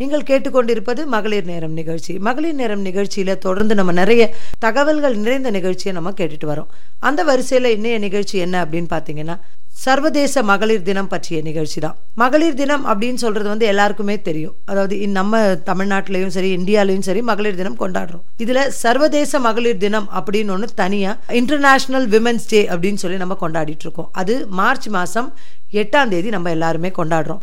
நீங்கள் கேட்டுக்கொண்டிருப்பது மகளிர் நேரம் நிகழ்ச்சி. மகளிர் நேரம் நிகழ்ச்சியில் தொடர்ந்து நம்ம நிறைய தகவல்கள் நிறைந்த நிகழ்ச்சியை நம்ம கேட்டுட்டு வரோம். அந்த வரிசையில் இன்னைய நிகழ்ச்சி என்ன அப்படின்னு பார்த்தீங்கன்னா சர்வதேச மகளிர் தினம் பற்றிய நிகழ்ச்சி தான். மகளிர் தினம் அப்படின்னு சொல்றது வந்து எல்லாருக்குமே தெரியும். அதாவது நம்ம தமிழ்நாட்டிலையும் சரி இந்தியாலையும் சரி மகளிர் தினம் கொண்டாடுறோம். இதுல சர்வதேச மகளிர் தினம் அப்படின்னு ஒன்று தனியா இன்டர்நேஷனல் விமென்ஸ் டே அப்படின்னு சொல்லி நம்ம கொண்டாடிட்டு இருக்கோம். அது மார்ச் மாசம் எட்டாம் தேதி நம்ம எல்லாருமே கொண்டாடுறோம்.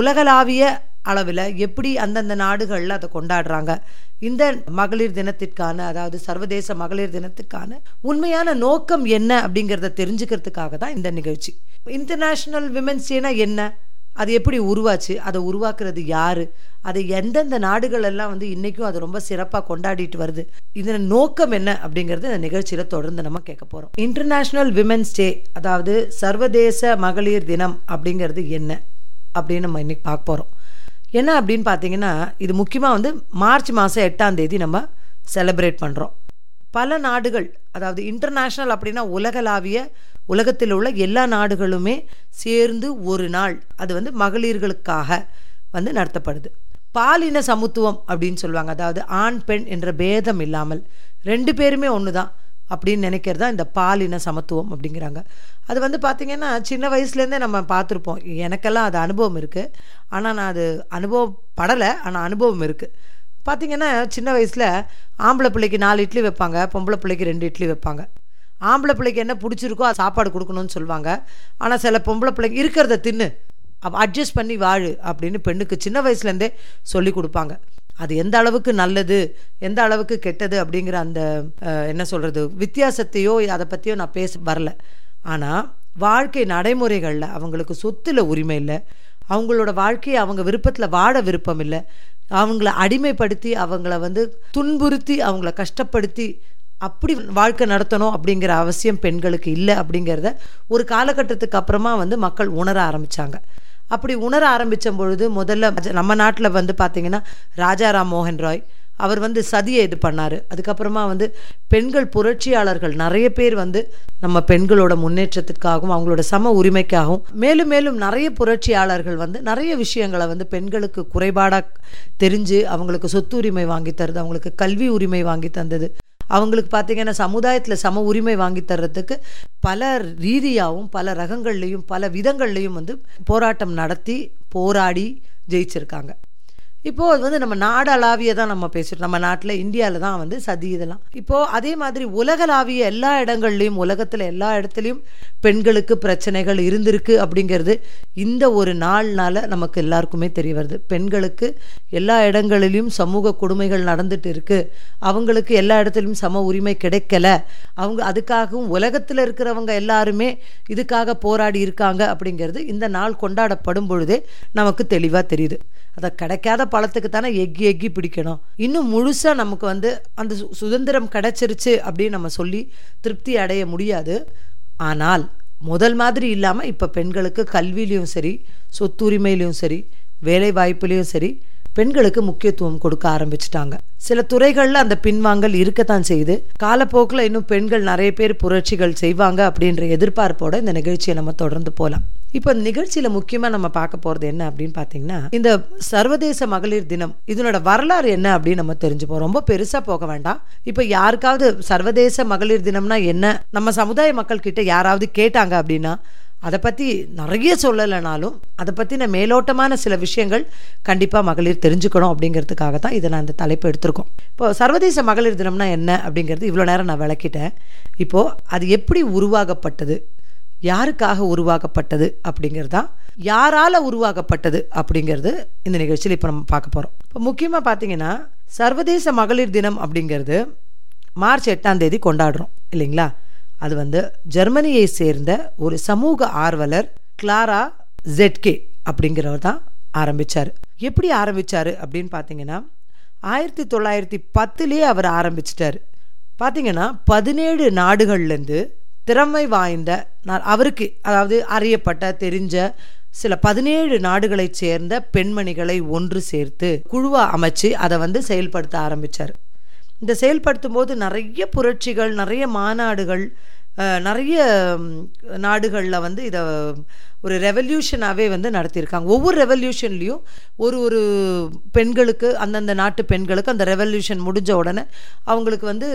உலகளாவிய அளவில் எப்படி அந்தந்த நாடுகளில் அதை கொண்டாடுறாங்க. இந்த மகளிர் தினத்திற்கான அதாவது சர்வதேச மகளிர் தினத்துக்கான உண்மையான நோக்கம் என்ன அப்படிங்கிறத தெரிஞ்சுக்கிறதுக்காக தான் இந்த நிகழ்ச்சி. இன்டர்நேஷ்னல் விமென்ஸ் டேனா என்ன? அது எப்படி உருவாச்சு? அதை உருவாக்குறது யாரு? அதை எந்தெந்த நாடுகள் எல்லாம் வந்து இன்னைக்கும் அதை ரொம்ப சிறப்பாக கொண்டாடிட்டு வருது? இதன் நோக்கம் என்ன அப்படிங்கிறது இந்த நிகழ்ச்சியில் தொடர்ந்து நம்ம கேட்க போகிறோம் இன்டர்நேஷ்னல் விமென்ஸ் டே அதாவது சர்வதேச மகளிர் தினம் அப்படிங்கிறது என்ன அப்படின்னு நம்ம இன்னைக்கு பார்க்க போகிறோம் என்ன அப்படின்னு பார்த்தீங்கன்னா இது முக்கியமாக வந்து மார்ச் மாதம் எட்டாம் தேதி நம்ம செலிப்ரேட் பண்ணுறோம் பல நாடுகள் அதாவது இன்டர்நேஷ்னல் அப்படின்னா உலகளாவிய உலகத்தில் உள்ள எல்லா நாடுகளுமே சேர்ந்து ஒரு நாள் அது வந்து மகளிர்களுக்காக வந்து நடத்தப்படுது. பாலின சமத்துவம் அப்படின்னு சொல்லுவாங்க. அதாவது ஆண் பெண் என்ற பேதம் இல்லாமல் ரெண்டு பேருமே ஒன்று தான் அப்படின்னு நினைக்கிறது தான் இந்த பாலின சமத்துவம் அப்படிங்கிறாங்க. அது வந்து பார்த்திங்கன்னா சின்ன வயசுலேருந்தே நம்ம பார்த்துருப்போம். எனக்கெல்லாம் அது அனுபவம் இருக்குது ஆனால் நான் அது அனுபவப்படலை. ஆனால் அனுபவம் இருக்குது பார்த்தீங்கன்னா சின்ன வயசில் ஆம்பளை பிள்ளைக்கு நாலு இட்லி வைப்பாங்க பொம்பளை பிள்ளைக்கு ரெண்டு இட்லி வைப்பாங்க. ஆம்பளை பிள்ளைக்கு என்ன பிடிச்சிருக்கோ அது சாப்பாடு கொடுக்கணும்னு சொல்லுவாங்க. ஆனால் சில பொம்பளை பிள்ளைங்க இருக்கிறத தின்னு அட்ஜஸ்ட் பண்ணி வாழு அப்படின்னு பெண்ணுக்கு சின்ன வயசுலேருந்தே சொல்லி கொடுப்பாங்க. அது எந்த அளவுக்கு நல்லது எந்த அளவுக்கு கெட்டது அப்படிங்கிற அந்த என்ன சொல்கிறது வித்தியாசத்தையோ அதை பற்றியோ நான் பேச வரல. ஆனால் வாழ்க்கை நடைமுறைகளில் அவங்களுக்கு சொத்துல உரிமை இல்லை. அவங்களோட வாழ்க்கையை அவங்க விருப்பத்தில் வாழ விருப்பம் இல்லை. அவங்கள அடிமைப்படுத்தி அவங்கள வந்து துன்புறுத்தி அவங்கள கஷ்டப்படுத்தி அப்படி வாழ்க்கை நடத்தணும் அப்படிங்கிற அவசியம் பெண்களுக்கு இல்லை அப்படிங்கிறத ஒரு காலகட்டத்துக்கு அப்புறமா வந்து மக்கள் உணர ஆரம்பித்தாங்க அப்படி உணர ஆரம்பித்த பொழுது முதல்ல நம்ம நாட்டில் வந்து பார்த்திங்கன்னா ராஜாராம் மோகன் ராய் அவர் வந்து சதியை இது பண்ணார். அதுக்கப்புறமா வந்து பெண்கள் புரட்சியாளர்கள் நிறைய பேர் வந்து நம்ம பெண்களோட முன்னேற்றத்திற்காகவும் அவங்களோட சம உரிமைக்காகவும் மேலும் மேலும் நிறைய புரட்சியாளர்கள் வந்து நிறைய விஷயங்களை வந்து பெண்களுக்கு குறைபாடாக தெரிஞ்சு அவங்களுக்கு சொத்து உரிமை வாங்கி தருது அவங்களுக்கு கல்வி உரிமை வாங்கி தந்தது. அவங்களுக்கு பார்த்திங்கன்னா சமுதாயத்தில் சம உரிமை வாங்கி தர்றதுக்கு பல ரீதியாகவும் பல ரகங்கள்லேயும் பல விதங்கள்லேயும் வந்து போராட்டம் நடத்தி போராடி ஜெயிச்சிருக்காங்க. இப்போது அது வந்து நம்ம நாடளாவிய தான் நம்ம பேசுகிறோம் நம்ம நாட்டில் இந்தியாவில் தான் வந்து சதி இதெல்லாம். இப்போது அதே மாதிரி உலகளாவிய எல்லா இடங்கள்லையும் உலகத்தில் எல்லா இடத்துலையும் பெண்களுக்கு பிரச்சனைகள் இருந்திருக்கு அப்படிங்கிறது இந்த ஒரு நாள்னால நமக்கு எல்லாருக்குமே தெரிய வருது. பெண்களுக்கு எல்லா இடங்களிலும் சமூக கொடுமைகள் நடந்துட்டு இருக்கு. அவங்களுக்கு எல்லா இடத்துலையும் சம உரிமை கிடைக்கல. அவங்க அதுக்காகவும் உலகத்தில் இருக்கிறவங்க எல்லாருமே இதுக்காக போராடி இருக்காங்க அப்படிங்கிறது இந்த நாள் கொண்டாடப்படும் பொழுதே நமக்கு தெளிவாக தெரியுது. அதை கிடைக்காத பழத்துக்கு தானே எக்கி எக்கி பிடிக்கணும். இன்னும் முழுசாக நமக்கு வந்து அந்த சு- சுதந்திரம் கிடைச்சிருச்சு அப்படின்னு நம்ம சொல்லி திருப்தி அடைய முடியாது. ஆனால் முதல் மாதிரி இல்லாமல் இப்போ பெண்களுக்கு கல்வியிலையும் சரி சொத்துரிமையிலையும் சரி வேலை வாய்ப்புலேயும் சரி பெண்களுக்கு முக்கியத்துவம் கொடுக்க ஆரம்பிச்சிட்டாங்க. சில துறைகளில் அந்த பின்வாங்கல் இருக்கத்தான் செய்யுது. காலப்போக்கில் இன்னும் பெண்கள் நிறைய பேர் புரட்சிகள் செய்வாங்க அப்படின்ற எதிர்பார்ப்போட இந்த நிகழ்ச்சியை நம்ம தொடர்ந்து போகலாம் இப்போ இந்த நிகழ்ச்சியில முக்கியமா நம்ம பார்க்க போறது என்ன அப்படின்னு பார்த்தீங்கன்னா இந்த சர்வதேச மகளிர் தினம் இதனோட வரலாறு என்ன அப்படின்னு நம்ம தெரிஞ்சுப்போம். ரொம்ப பெருசா போக வேண்டாம். இப்போ யாருக்காவது சர்வதேச மகளிர் தினம்னா என்ன? நம்ம சமுதாய மக்கள் கிட்ட யாராவது கேட்டாங்க அப்படின்னா அதை பற்றி நிறைய சொல்லலைனாலும் அதை பற்றின மேலோட்டமான சில விஷயங்கள் கண்டிப்பாக மகளிர் தெரிஞ்சுக்கணும் அப்படிங்கிறதுக்காக தான் இதை நான் இந்த தலைப்பு எடுத்திருக்கோம். இப்போ சர்வதேச மகளிர் தினம்னா என்ன அப்படிங்கிறது இவ்வளோ நேரம் நான் விளக்கிட்டேன். இப்போது அது எப்படி உருவாகப்பட்டது யாருக்காக உருவாக்கப்பட்டது அப்படிங்கிறது தான் யாரால் உருவாக்கப்பட்டது அப்படிங்கிறது இந்த நிகழ்ச்சியில் இப்போ நம்ம பார்க்க போகிறோம் இப்போ முக்கியமாக பார்த்தீங்கன்னா சர்வதேச மகளிர் தினம் அப்படிங்கிறது மார்ச் எட்டாம் தேதி கொண்டாடுறோம் இல்லைங்களா? அது வந்து ஜெர்மனியை சேர்ந்த ஒரு சமூக ஆர்வலர் கிளாரா ஜெட்கே அப்படிங்கிறவர் தான் ஆரம்பிச்சார். எப்படி ஆரம்பித்தார் அப்படின்னு பார்த்தீங்கன்னா ஆயிரத்தி தொள்ளாயிரத்தி பத்துலேயே அவர் ஆரம்பிச்சிட்டார். பார்த்தீங்கன்னா பதினேழு நாடுகள்லேருந்து திறமை வாய்ந்த அவருக்கு அதாவது அறியப்பட்ட தெரிஞ்ச சில பதினேழு நாடுகளைச் சேர்ந்த பெண்மணிகளை ஒன்று சேர்த்து குழுவாக அமைச்சு அதை வந்து செயல்படுத்த ஆரம்பிச்சார். இந்த செயல்படுத்தும் போது நிறைய புரட்சிகள் நிறைய மாநாடுகள் நிறைய நாடுகளில் வந்து இதை ஒரு ரெவல்யூஷனாகவே வந்து நடத்தியிருக்காங்க. ஒவ்வொரு ரெவல்யூஷன்லேயும் ஒரு ஒரு பெண்களுக்கு அந்தந்த நாட்டு பெண்களுக்கு அந்த ரெவல்யூஷன் முடிஞ்ச உடனே அவங்களுக்கு வந்து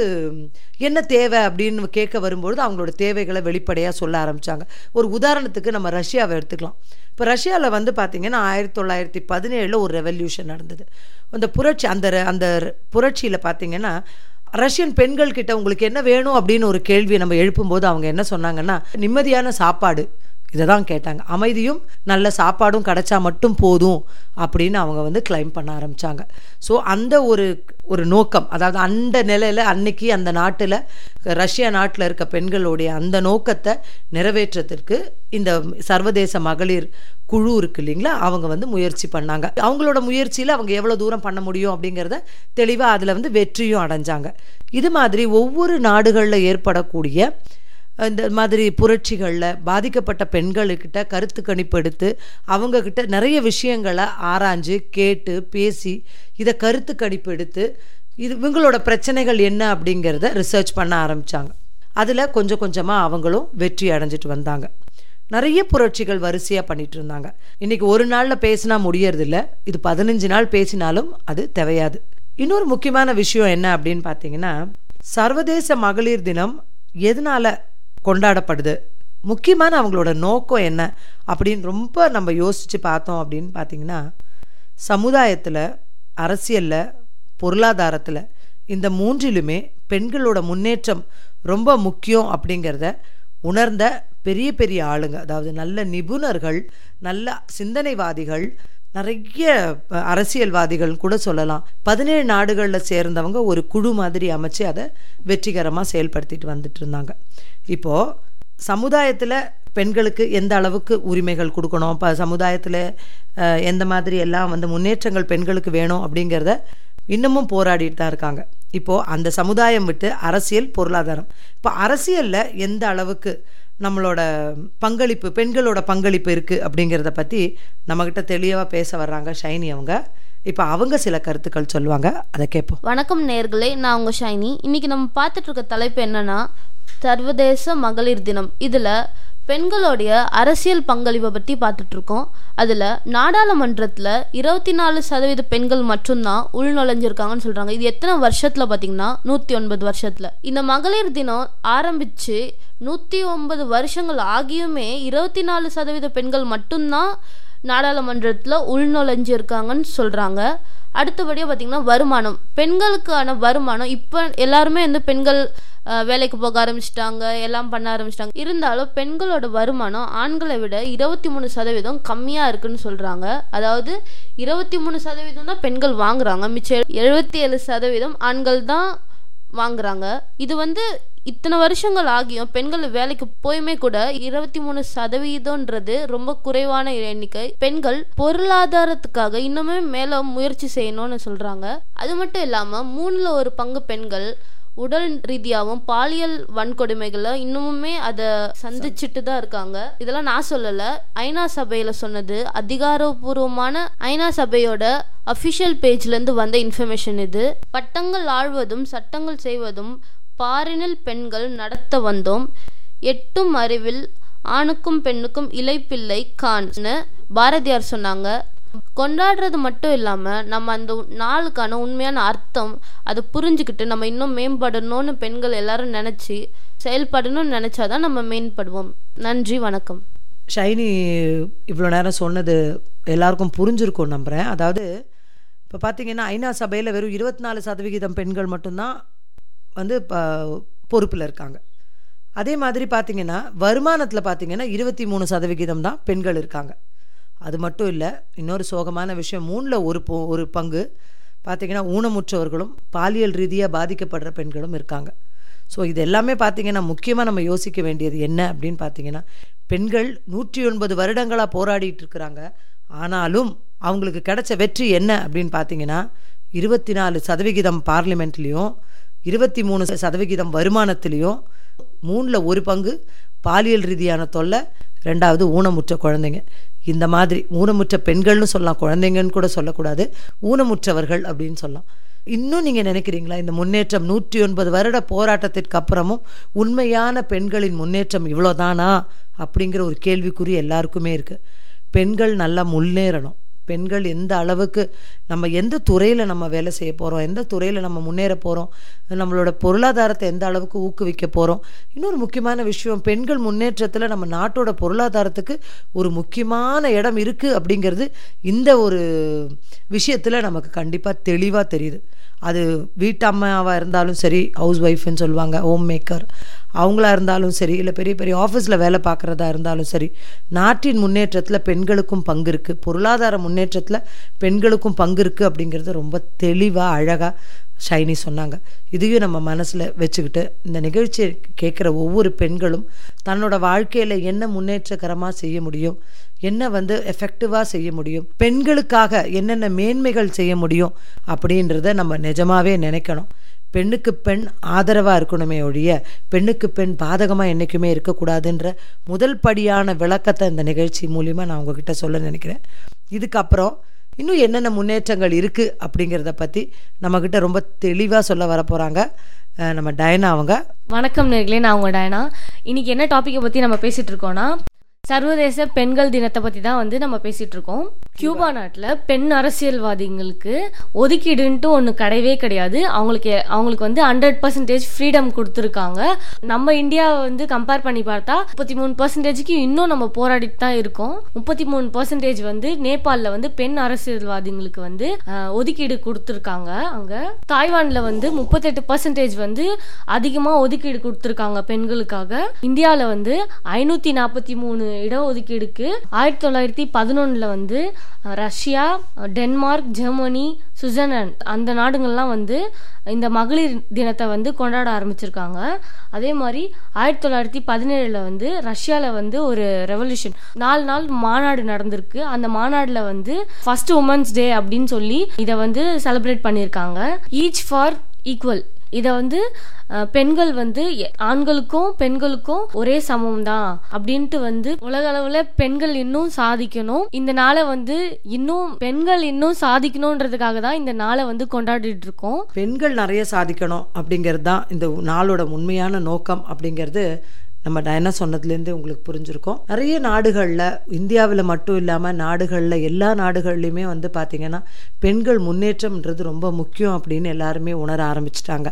என்ன தேவை அப்படின்னு கேட்க வரும்பொழுது அவங்களோட தேவைகளை வெளிப்படையாக சொல்ல ஆரம்பித்தாங்க ஒரு உதாரணத்துக்கு நம்ம ரஷ்யாவை எடுத்துக்கலாம். இப்போ ரஷ்யாவில் வந்து பார்த்திங்கன்னா ஆயிரத்தி தொள்ளாயிரத்தி பதினேழில் ஒரு ரெவல்யூஷன் நடந்தது. அந்த புரட்சி அந்த அந்த புரட்சியில் பார்த்திங்கன்னா ரஷ்யன் பெண்கள் கிட்ட உங்களுக்கு என்ன வேணும் அப்படின்னு ஒரு கேள்வி நம்ம எழுப்பும்போது அவங்க என்ன சொன்னாங்கன்னா நிம்மதியான சாப்பாடு. இதை தான் கேட்டாங்க. அமைதியும் நல்ல சாப்பாடும் கிடைச்சா மட்டும் போதும் அப்படின்னு அவங்க வந்து கிளைம் பண்ண ஆரம்பித்தாங்க ஸோ அந்த ஒரு ஒரு நோக்கம் அதாவது அந்த நிலையில் அன்னைக்கு அந்த நாட்டில் ரஷ்யா நாட்டில் இருக்க பெண்களுடைய அந்த நோக்கத்தை நிறைவேற்றத்திற்கு இந்த சர்வதேச மகளிர் குழு இருக்கு இல்லைங்களா? அவங்க வந்து முயற்சி பண்ணாங்க. அவங்களோட முயற்சியில் அவங்க எவ்வளோ தூரம் பண்ண முடியும் அப்படிங்கிறத தெளிவாக அதில் வந்து வெற்றியும் அடைஞ்சாங்க. இது மாதிரி ஒவ்வொரு நாடுகளில் ஏற்படக்கூடிய இந்த மாதிரி புரட்சிகளில் பாதிக்கப்பட்ட பெண்களுக்கிட்ட கருத்து கணிப்பு எடுத்து அவங்கக்கிட்ட நிறைய விஷயங்களை ஆராய்ஞ்சு கேட்டு பேசி இதை கருத்து கணிப்பு எடுத்து இது இவங்களோட பிரச்சனைகள் என்ன அப்படிங்கிறத ரிசர்ச் பண்ண ஆரம்பித்தாங்க அதில் கொஞ்சம் கொஞ்சமாக அவங்களும் வெற்றி அடைஞ்சிட்டு வந்தாங்க. நிறைய புரட்சிகள் வரிசையாக பண்ணிட்டு இருந்தாங்க. இன்றைக்கி ஒரு நாளில் பேசினா முடியறதில்ல. இது பதினஞ்சு நாள் பேசினாலும் அது தேவையாது. இன்னொரு முக்கியமான விஷயம் என்ன அப்படின்னு பார்த்தீங்கன்னா சர்வதேச மகளிர் தினம் எதனால் கொண்டாடப்படுது. முக்கியமான அவங்களோட நோக்கம் என்ன? அப்படின்னு ரொம்ப நம்ம யோசித்து பார்த்தோம் அப்படின்னு பார்த்தீங்கன்னா சமுதாயத்தில் அரசியலில் பொருளாதாரத்தில் இந்த மூன்றிலுமே பெண்களோட முன்னேற்றம் ரொம்ப முக்கியம் அப்படிங்கிறத உணர்ந்த பெரிய பெரிய ஆளுங்க அதாவது நல்ல நிபுணர்கள் நல்ல சிந்தனைவாதிகள் நிறைய அரசியல்வாதிகள் கூட சொல்லலாம். பதினேழு நாடுகளில் சேர்ந்தவங்க ஒரு குழு மாதிரி அமைச்சு அதை வெற்றிகரமாக செயல்படுத்திட்டு வந்துட்டு இருந்தாங்க. இப்போது சமுதாயத்தில் பெண்களுக்கு எந்த அளவுக்கு உரிமைகள் கொடுக்கணும்? இப்போ சமுதாயத்தில் எந்த மாதிரி எல்லாம் வந்து முன்னேற்றங்கள் பெண்களுக்கு வேணும் அப்படிங்கிறத இன்னமும் போராடிட்டு தான் இருக்காங்க. இப்போது அந்த சமுதாயம் விட்டு அரசியல் பொருளாதாரம். இப்போ அரசியலில் எந்த அளவுக்கு நம்மளோட பங்களிப்பு பெண்களோட பங்களிப்பு இருக்குது அப்படிங்கிறத பற்றி நம்மக்கிட்ட தெளிவாக பேச வர்றாங்க ஷைனி அவங்க. இப்போ அவங்க சில கருத்துக்கள் சொல்லுவாங்க. அதை கேட்போம் வணக்கம் நேர்களே நான் உங்கள் ஷைனி. இன்னைக்கு நம்ம பார்த்துட்டு இருக்க தலைப்பு என்னன்னா சர்வதேச மகளிர் தினம். இதில் பெண்களுடைய அரசியல் பங்களிப்பை பற்றி பார்த்துட்ருக்கோம். அதில் நாடாளுமன்றத்தில் இருபத்தி நாலு சதவீத பெண்கள் மட்டும்தான் உள்நுழைஞ்சிருக்காங்கன்னு சொல்கிறாங்க இது எத்தனை வருஷத்தில் பார்த்தீங்கன்னா நூற்றி ஒன்பது வருஷத்தில். இந்த மகளிர் தினம் ஆரம்பித்து நூற்றி ஒன்பது வருஷங்கள் ஆகியுமே இருபத்தி நாலு சதவீத பெண்கள் மட்டும்தான் நாடாளுமன்றத்தில் உள்நுழைஞ்சிருக்காங்கன்னு சொல்கிறாங்க அடுத்தபடியாக பார்த்தீங்கன்னா வருமானம். பெண்களுக்கான வருமானம். இப்போ எல்லாருமே வந்து பெண்கள் வேலைக்கு போக ஆரம்பிச்சிட்டாங்க. எல்லாம் பண்ண ஆரம்பிச்சிட்டாங்க. இருந்தாலும் பெண்களோட வருமானம் ஆண்களை விட இருபத்தி மூணு சதவீதம் கம்மியாக இருக்குன்னு சொல்கிறாங்க அதாவது இருபத்தி மூணு சதவீதம் தான் பெண்கள் வாங்குறாங்க. மிச்சம் எழுபத்தி ஏழு சதவீதம் ஆண்கள் தான் வாங்குறாங்க. இது வந்து இத்தனை வருஷங்கள் ஆகியும் பெண்கள் வேலைக்கு போயுமே கூட இருபத்தி மூணு சதவீதம்ன்றது ரொம்ப குறைவான எண்ணிக்கை. பெண்கள் பொருளாதாரத்துக்காக இன்னுமே மேல முயற்சி செய்யணும்னு சொல்றாங்க. அது மட்டும் இல்லாம மூணுல ஒரு பங்கு பெண்கள் உடல் ரீதியாகவும் பாலியல் வன்கொடுமைகளை இன்னுமுமே அதை சந்திச்சுட்டு தான் இருக்காங்க. இதெல்லாம் நான் சொல்லல. ஐநா சபையில சொன்னது அதிகாரபூர்வமான ஐநா சபையோட அஃபிஷியல் பேஜ்லேருந்து வந்த இன்ஃபர்மேஷன் இது. பட்டங்கள் ஆழ்வதும் சட்டங்கள் செய்வதும் பாரினில் பெண்கள் நடத்த வந்தோம். எட்டும் அறிவில் ஆணுக்கும் பெண்ணுக்கும் இலைப்பிள்ளை கான்னு பாரதியார் சொன்னாங்க. கொண்டாடுறது மட்டும் இல்லாமல் நம்ம அந்த நாளுக்கான உண்மையான அர்த்தம் அதை புரிஞ்சுக்கிட்டு நம்ம இன்னும் மேம்படணும்னு பெண்கள் எல்லாரும் நினச்சி செயல்படணும்னு நினச்சாதான் நம்ம மேம்படுவோம். நன்றி வணக்கம். ஷைனி இவ்வளோ நேரம் சொன்னது எல்லாருக்கும் புரிஞ்சிருக்கும் நம்புகிறேன் அதாவது இப்போ பார்த்தீங்கன்னா ஐநா சபையில் வெறும் இருபத்தி நாலு சதவிகிதம் பெண்கள் மட்டும்தான் வந்து இப்போ பொறுப்பில் இருக்காங்க. அதே மாதிரி பார்த்தீங்கன்னா வருமானத்தில் பார்த்தீங்கன்னா இருபத்தி மூணு சதவிகிதம் தான் பெண்கள் இருக்காங்க. அது மட்டும் இல்லை இன்னொரு சோகமான விஷயம் மூணில் ஒரு போ ஒரு பங்கு பார்த்திங்கன்னா ஊனமுற்றவர்களும் பாலியல் ரீதியாக பாதிக்கப்படுற பெண்களும் இருக்காங்க. ஸோ இது எல்லாமே பார்த்தீங்கன்னா முக்கியமாக நம்ம யோசிக்க வேண்டியது என்ன அப்படின்னு பார்த்தீங்கன்னா பெண்கள் நூற்றி ஒன்பது வருடங்களாக போராடிட்டு இருக்கிறாங்க. ஆனாலும் அவங்களுக்கு கிடைச்ச வெற்றி என்ன அப்படின்னு பார்த்தீங்கன்னா இருபத்தி நாலு சதவிகிதம் பார்லிமெண்ட்லேயும் இருபத்தி மூணு சதவிகிதம் வருமானத்திலையும் மூணில் ஒரு பங்கு பாலியல் ரீதியான தொல்லை ரெண்டாவது ஊனமுற்ற குழந்தைங்க. இந்த மாதிரி ஊனமுற்ற பெண்கள்னு சொல்லலாம் குழந்தைங்கன்னு கூட சொல்லக்கூடாது. ஊனமுற்றவர்கள் அப்படின்னு சொல்லலாம். இன்னும் நீங்கள் நினைக்கிறீங்களா? இந்த முன்னேற்றம் நூற்றி ஒன்பது வருட போராட்டத்திற்கு அப்புறமும் உண்மையான பெண்களின் முன்னேற்றம் இவ்வளோதானா? அப்படிங்கிற ஒரு கேள்விக்குறி எல்லாருக்குமே இருக்குது பெண்கள் நல்லா முன்னேறணும். பெண்கள் எந்த அளவுக்கு நம்ம எந்த துறையில் நம்ம வேலை செய்ய போகிறோம் எந்த துறையில் நம்ம முன்னேற போகிறோம் நம்மளோட பொருளாதாரத்தை எந்த அளவுக்கு ஊக்குவிக்க போகிறோம் இன்னொரு முக்கியமான விஷயம் பெண்கள் முன்னேற்றத்தில் நம்ம நாட்டோட பொருளாதாரத்துக்கு ஒரு முக்கியமான இடம் இருக்குது அப்படிங்கிறது இந்த ஒரு விஷயத்தில் நமக்கு கண்டிப்பாக தெளிவாக தெரியுது. அது வீட்டம்மாவாக இருந்தாலும் சரி ஹவுஸ் ஒய்ஃப்னு சொல்லுவாங்க ஹோம் மேக்கர் அவங்களா இருந்தாலும் சரி இல்லை பெரிய பெரிய ஆஃபீஸில் வேலை பார்க்குறதா இருந்தாலும் சரி நாட்டின் முன்னேற்றத்தில் பெண்களுக்கும் பங்கு இருக்குது பொருளாதார முன்னேற்றத்தில் பெண்களுக்கும் பங்கு இருக்குது அப்படிங்கிறது ரொம்ப தெளிவாக அழகாக ஷைனி சொன்னாங்க. இதையும் நம்ம மனசில் வச்சுக்கிட்டு இந்த நிகழ்ச்சியை கேட்குற ஒவ்வொரு பெண்களும் தன்னோட வாழ்க்கையில் என்ன முன்னேற்றகரமாக செய்ய முடியும் என்ன வந்து எஃபெக்டிவாக செய்ய முடியும் பெண்களுக்காக என்னென்ன மேன்மைகள் செய்ய முடியும் அப்படின்றத நம்ம நிஜமாகவே நினைக்கணும். பெண்ணுக்கு பெண் ஆதரவாக இருக்கணுமே ஒழிய பெண்ணுக்கு பெண் பாதகமாக என்றைக்குமே இருக்கக்கூடாதுன்ற முதல் படியான விளக்கத்தை இந்த நிகழ்ச்சி மூலிமா நான் உங்ககிட்ட சொல்ல நினைக்கிறேன். இதுக்கப்புறம் இன்னும் என்னென்ன முன்னேற்றங்கள் இருக்குது அப்படிங்கிறத பற்றி நம்மக்கிட்ட ரொம்ப தெளிவாக சொல்ல வர போகிறாங்க நம்ம டயனா அவங்க. வணக்கம் நேர்களே நான் உங்க டயனா. இன்னைக்கு என்ன டாப்பிக்கை பற்றி நம்ம பேசிட்டு இருக்கோம்னா சர்வதேச பெண்கள் தினத்தை பற்றி தான் வந்து நம்ம பேசிட்டு இருக்கோம். கியூபா நாட்டில் பெண் அரசியல்வாதிகளுக்கு ஒதுக்கீடுன்ட்டு ஒன்று கிடையவே கிடையாது. அவங்களுக்கு அவங்களுக்கு வந்து ஹண்ட்ரட் பர்சன்டேஜ் ஃப்ரீடம் கொடுத்துருக்காங்க. நம்ம இந்தியாவை வந்து கம்பேர் பண்ணி பார்த்தா முப்பத்தி மூணு பர்சன்டேஜுக்கு இன்னும் நம்ம போராடிட்டு தான் இருக்கோம். முப்பத்தி மூணு பர்சன்டேஜ் வந்து நேபாளில் வந்து பெண் அரசியல்வாதிகளுக்கு வந்து ஒதுக்கீடு கொடுத்துருக்காங்க அங்கே. தாய்வானில் வந்து முப்பத்தெட்டு பர்சன்டேஜ் வந்து அதிகமாக ஒதுக்கீடு கொடுத்துருக்காங்க பெண்களுக்காக. இந்தியாவில் வந்து ஐநூற்றி நாற்பத்தி மூணு இடஒதுக்கீடுக்கு ஆயிரத்தி தொள்ளாயிரத்தி பதினொன்றில் வந்து ரஷ்யா டென்மார்க் ஜெர்மனி சுவிட்சர்லாந்து அந்த நாடுகள்லாம் வந்து இந்த மகளிர் தினத்தை வந்து கொண்டாட ஆரம்பிச்சிருக்காங்க. அதே மாதிரி ஆயிரத்தி தொள்ளாயிரத்தி பதினேழில் வந்து ரஷ்யாவில் வந்து ஒரு ரெவல்யூஷன் நாலு நாள் மாநாடு நடந்திருக்கு. அந்த மாநாடில் வந்து ஃபர்ஸ்ட் உமன்ஸ் டே அப்படின்னு சொல்லி இதை வந்து செலிப்ரேட் பண்ணியிருக்காங்க. ஈச் ஃபார் ஈக்குவல் இதை வந்து பெண்கள் வந்து ஆண்களுக்கும் பெண்களுக்கும் ஒரே சமம் தான் அப்படின்ட்டு வந்து உலக அளவில் பெண்கள் இன்னும் சாதிக்கணும். இந்த நாளை வந்து இன்னும் பெண்கள் இன்னும் சாதிக்கணுன்றதுக்காக தான் இந்த நாளை வந்து கொண்டாடிட்டு இருக்கோம் பெண்கள் நிறைய சாதிக்கணும் அப்படிங்கிறது தான் இந்த நாளோட உண்மையான நோக்கம் அப்படிங்கிறது நம்ம டயனா சொன்னதுலேருந்து உங்களுக்கு புரிஞ்சிருக்கும். நிறைய நாடுகளில் இந்தியாவில் மட்டும் இல்லாமல் நாடுகளில் எல்லா நாடுகள்லையுமே வந்து பார்த்திங்கன்னா பெண்கள் முன்னேற்றம்ன்றது ரொம்ப முக்கியம் அப்படின்னு எல்லாருமே உணர ஆரம்பிச்சிட்டாங்க.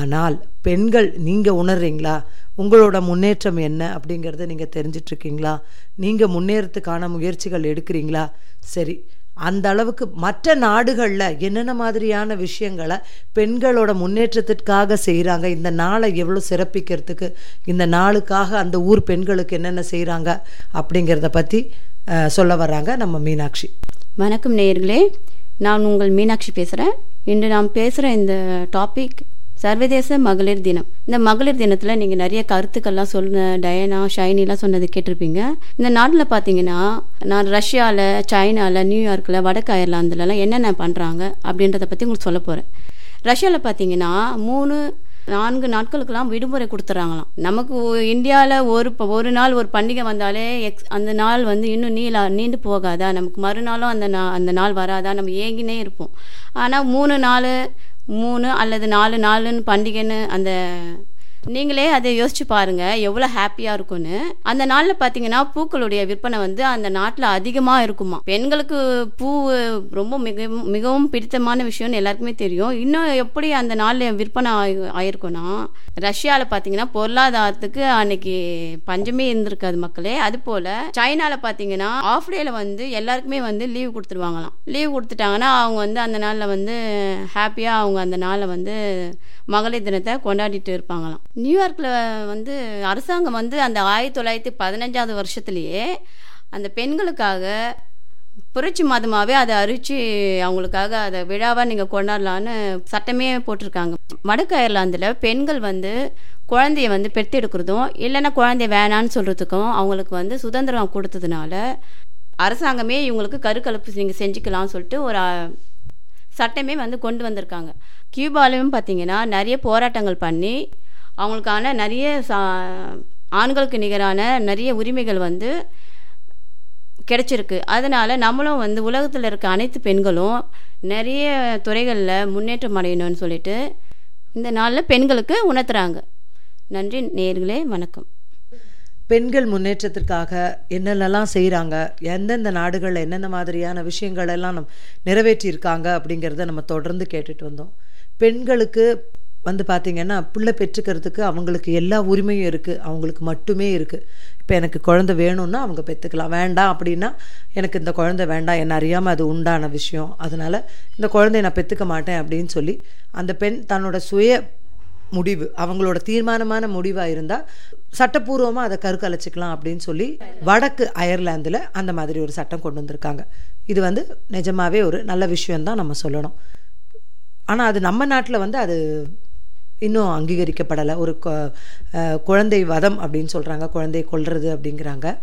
ஆனால் பெண்கள் நீங்கள் உணர்றீங்களா? உங்களோட முன்னேற்றம் என்ன அப்படிங்கிறத நீங்கள் தெரிஞ்சிட்ருக்கீங்களா? நீங்கள் முன்னேறத்துக்கான முயற்சிகள் எடுக்கிறீங்களா? சரி அந்த அளவுக்கு மற்ற நாடுகளில் என்னென்ன மாதிரியான விஷயங்களை பெண்களோட முன்னேற்றத்திற்காக செய்கிறாங்க இந்த நாளை எவ்வளோ சிறப்பிக்கிறதுக்கு இந்த நாளுக்காக அந்த ஊர் பெண்களுக்கு என்னென்ன செய்கிறாங்க அப்படிங்கிறத பற்றி சொல்ல வர்றாங்க நம்ம மீனாட்சி. வணக்கம் நேயர்களே. நான் உங்கள் மீனாட்சி பேசுகிறேன் இன்று நாம் பேசுகிற இந்த டாபிக் சர்வதேச மகளிர் தினம். இந்த மகளிர் தினத்தில் நீங்கள் நிறைய கருத்துக்கள்லாம் சொன்ன டயனா ஷைனிலாம் சொன்னது கேட்டிருப்பீங்க. இந்த நாட்டில் பார்த்தீங்கன்னா நான் ரஷ்யாவில் சைனாவில் நியூயார்க்கில் வடக்கு அயர்லாந்துலலாம் என்னென்ன பண்ணுறாங்க அப்படின்றத பற்றி உங்களுக்கு சொல்ல போகிறேன் ரஷ்யாவில் பார்த்தீங்கன்னா மூணு நான்கு நாட்களுக்கெல்லாம் விடுமுறை கொடுத்துட்றாங்களாம் நமக்கு இந்தியாவில் ஒரு ஒரு நாள் ஒரு பண்டிகை வந்தாலே எக்ஸ் அந்த நாள் வந்து இன்னும் நீளா நீண்டு போகாதா? நமக்கு மறுநாளும் அந்த நா அந்த நாள் வராதா? நம்ம ஏங்கினே இருப்போம். ஆனால் மூணு நாள் மூணு அல்லது நாலு நாளுன்னு பண்டிகைன்னு அந்த நீங்களே அதை யோசிச்சு பாருங்க எவ்வளோ ஹாப்பியாக இருக்கும்னு. அந்த நாளில் பார்த்தீங்கன்னா பூக்களுடைய விற்பனை வந்து அந்த நாட்டில் அதிகமாக இருக்குமா. பெண்களுக்கு பூ ரொம்ப மிகவும் மிகவும் பிடித்தமான விஷயம்னு எல்லாருக்குமே தெரியும். இன்னும் எப்படி அந்த நாளில் விற்பனை ஆகி ஆயிருக்கும்னா ரஷ்யாவில் பார்த்தீங்கன்னா பொருளாதாரத்துக்கு அன்னைக்கு பஞ்சமே இருந்திருக்காது மக்களே. அது போல் சைனாவில் பார்த்தீங்கன்னா ஆஃப் டேல வந்து எல்லாருக்குமே வந்து லீவ் கொடுத்துருவாங்களாம். லீவ் கொடுத்துட்டாங்கன்னா அவங்க வந்து அந்த நாளில் வந்து ஹாப்பியாக அவங்க அந்த நாளை வந்து மகளிர் தினத்தை கொண்டாடிட்டு இருப்பாங்களாம். நியூயார்க்கில் வந்து அரசாங்கம் வந்து அந்த ஆயிரத்தி தொள்ளாயிரத்தி பதினஞ்சாவது வருஷத்துலேயே அந்த பெண்களுக்காக புரட்சி மாதமாகவே அதை அரித்து அவங்களுக்காக அதை விழாவாக நீங்கள் கொண்டாடலான்னு சட்டமே போட்டிருக்காங்க. வடக்கு அயர்லாந்தில் பெண்கள் வந்து குழந்தைய வந்து பெற்றெடுக்கிறதும் இல்லைன்னா குழந்தைய வேணான்னு சொல்கிறதுக்கும் அவங்களுக்கு வந்து சுதந்திரம் கொடுத்ததுனால அரசாங்கமே இவங்களுக்கு கருக்கலப்பு நீங்கள் செஞ்சுக்கலாம்னு சொல்லிட்டு ஒரு சட்டமே வந்து கொண்டு வந்திருக்காங்க. கியூபாலையும் பார்த்தீங்கன்னா நிறைய போராட்டங்கள் பண்ணி அவங்களுக்கான நிறைய சா ஆண்களுக்கு நிகரான நிறைய உரிமைகள் வந்து கிடைச்சிருக்கு. அதனால் நம்மளும் வந்து உலகத்தில் இருக்க அனைத்து பெண்களும் நிறைய துறைகளில் முன்னேற்றம் அடையணும்னு சொல்லிட்டு இந்த நாளில் பெண்களுக்கு உணர்த்துறாங்க. நன்றி நேர்களே வணக்கம். பெண்கள் முன்னேற்றத்திற்காக என்னென்னலாம் செய்கிறாங்க எந்தெந்த நாடுகளில் என்னென்ன மாதிரியான விஷயங்களெல்லாம் நம் நிறைவேற்றியிருக்காங்க அப்படிங்கிறத நம்ம தொடர்ந்து கேட்டுட்டு வந்தோம். பெண்களுக்கு வந்து பார்த்திங்கன்னா பிள்ளை பெற்றுக்கிறதுக்கு அவங்களுக்கு எல்லா உரிமையும் இருக்குது அவங்களுக்கு மட்டுமே இருக்குது இப்போ எனக்கு குழந்தை வேணும்னா அவங்க பெற்றுக்கலாம் வேண்டாம் அப்படின்னா எனக்கு இந்த குழந்தை வேண்டாம். என்ன அறியாமல் அது உண்டான விஷயம். அதனால் இந்த குழந்தைய நான் பெற்றுக்க மாட்டேன் அப்படின்னு சொல்லி அந்த பெண் தன்னோட சுய முடிவு அவங்களோட தீர்மானமான முடிவாக இருந்தால் சட்டப்பூர்வமாக அதை கருக்கலைச்சிக்கலாம் அப்படின்னு சொல்லி வடக்கு அயர்லாந்தில் அந்த மாதிரி ஒரு சட்டம் கொண்டு வந்திருக்காங்க. இது வந்து நிஜமாகவே ஒரு நல்ல விஷயம்தான் நம்ம சொல்லணும். ஆனால் அது நம்ம நாட்டில் வந்து அது இன்னும் அங்கீகரிக்கப்படலை. ஒரு கொ- குழந்தை வதம் அப்படின்னு சொல்கிறாங்க குழந்தையை கொள்வது அப்படிங்கிறாங்க.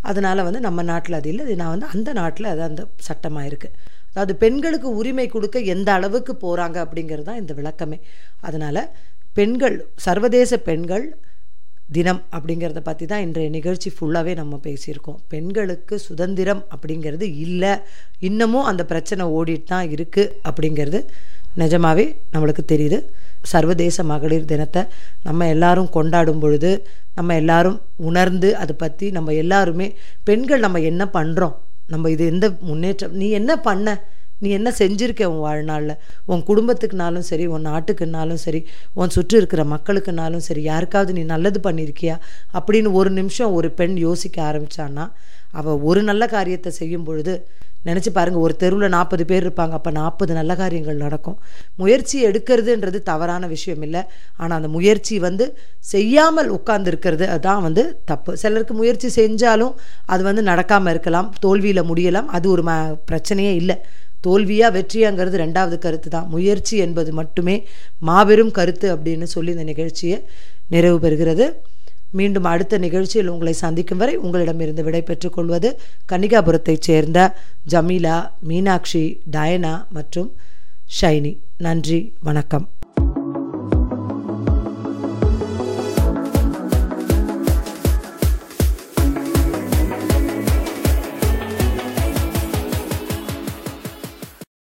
அதனால் வந்து நம்ம நாட்டில் அது இல்லை. இது நான் வந்து அந்த நாட்டில் அது அந்த சட்டமாக இருக்குது அதாவது பெண்களுக்கு உரிமை கொடுக்க எந்த அளவுக்கு போகிறாங்க அப்படிங்கிறது தான் இந்த விளக்கமே. அதனால் பெண்கள் சர்வதேச பெண்கள் தினம் அப்படிங்கிறத பற்றி தான் இன்றைய நிகழ்ச்சி ஃபுல்லாகவே நம்ம பேசியிருக்கோம். பெண்களுக்கு சுதந்திரம் அப்படிங்கிறது இல்லை. இன்னமும் அந்த பிரச்சனை ஓடிட்டு தான் இருக்குது அப்படிங்கிறது நிஜமாவே நம்மளுக்கு தெரியுது. சர்வதேச மகளிர் தினத்தை நம்ம எல்லாரும் கொண்டாடும் பொழுது நம்ம எல்லாரும் உணர்ந்து அதை பற்றி நம்ம எல்லாருமே பெண்கள் நம்ம என்ன பண்ணுறோம் நம்ம இது எந்த முன்னேற்றம் நீ என்ன பண்ண? நீ என்ன செஞ்சிருக்க உன் வாழ்நாளில்? உன் குடும்பத்துக்குனாலும் சரி உன் நாட்டுக்குனாலும் சரி உன் சுற்றி இருக்கிற மக்களுக்குனாலும் சரி யாருக்காவது நீ நல்லது பண்ணியிருக்கியா அப்படின்னு ஒரு நிமிஷம் ஒரு பெண் யோசிக்க ஆரம்பிச்சான்னா அவள் ஒரு நல்ல காரியத்தை செய்யும் பொழுது நினச்சி பாருங்கள் ஒரு தெருவில் நாற்பது பேர் இருப்பாங்க அப்போ நாற்பது நல்ல காரியங்கள் நடக்கும். முயற்சி எடுக்கிறதுன்றது தவறான விஷயம் இல்லை. ஆனால் அந்த முயற்சி வந்து செய்யாமல் உட்கார்ந்து இருக்கிறது வந்து தப்பு. சிலருக்கு முயற்சி செஞ்சாலும் அது வந்து நடக்காமல் இருக்கலாம் தோல்வியில் முடியலாம் அது ஒரு ம பிரச்சனையே இல்லை. தோல்வியா வெற்றியாங்கிறது ரெண்டாவது கருத்து தான். முயற்சி என்பது மட்டுமே மாபெரும் கருத்து அப்படின்னு சொல்லி இந்த நிகழ்ச்சியை நிறைவு பெறுகிறது. மீண்டும் அடுத்த நிகழ்ச்சியில் உங்களை சந்திக்கும் வரை உங்களிடமிருந்து விடை பெற்றுக் கொள்வது கன்னிகாபுரத்தைச் சேர்ந்த ஜமீலா மீனாட்சி டயனா மற்றும் ஷைனி. நன்றி வணக்கம்.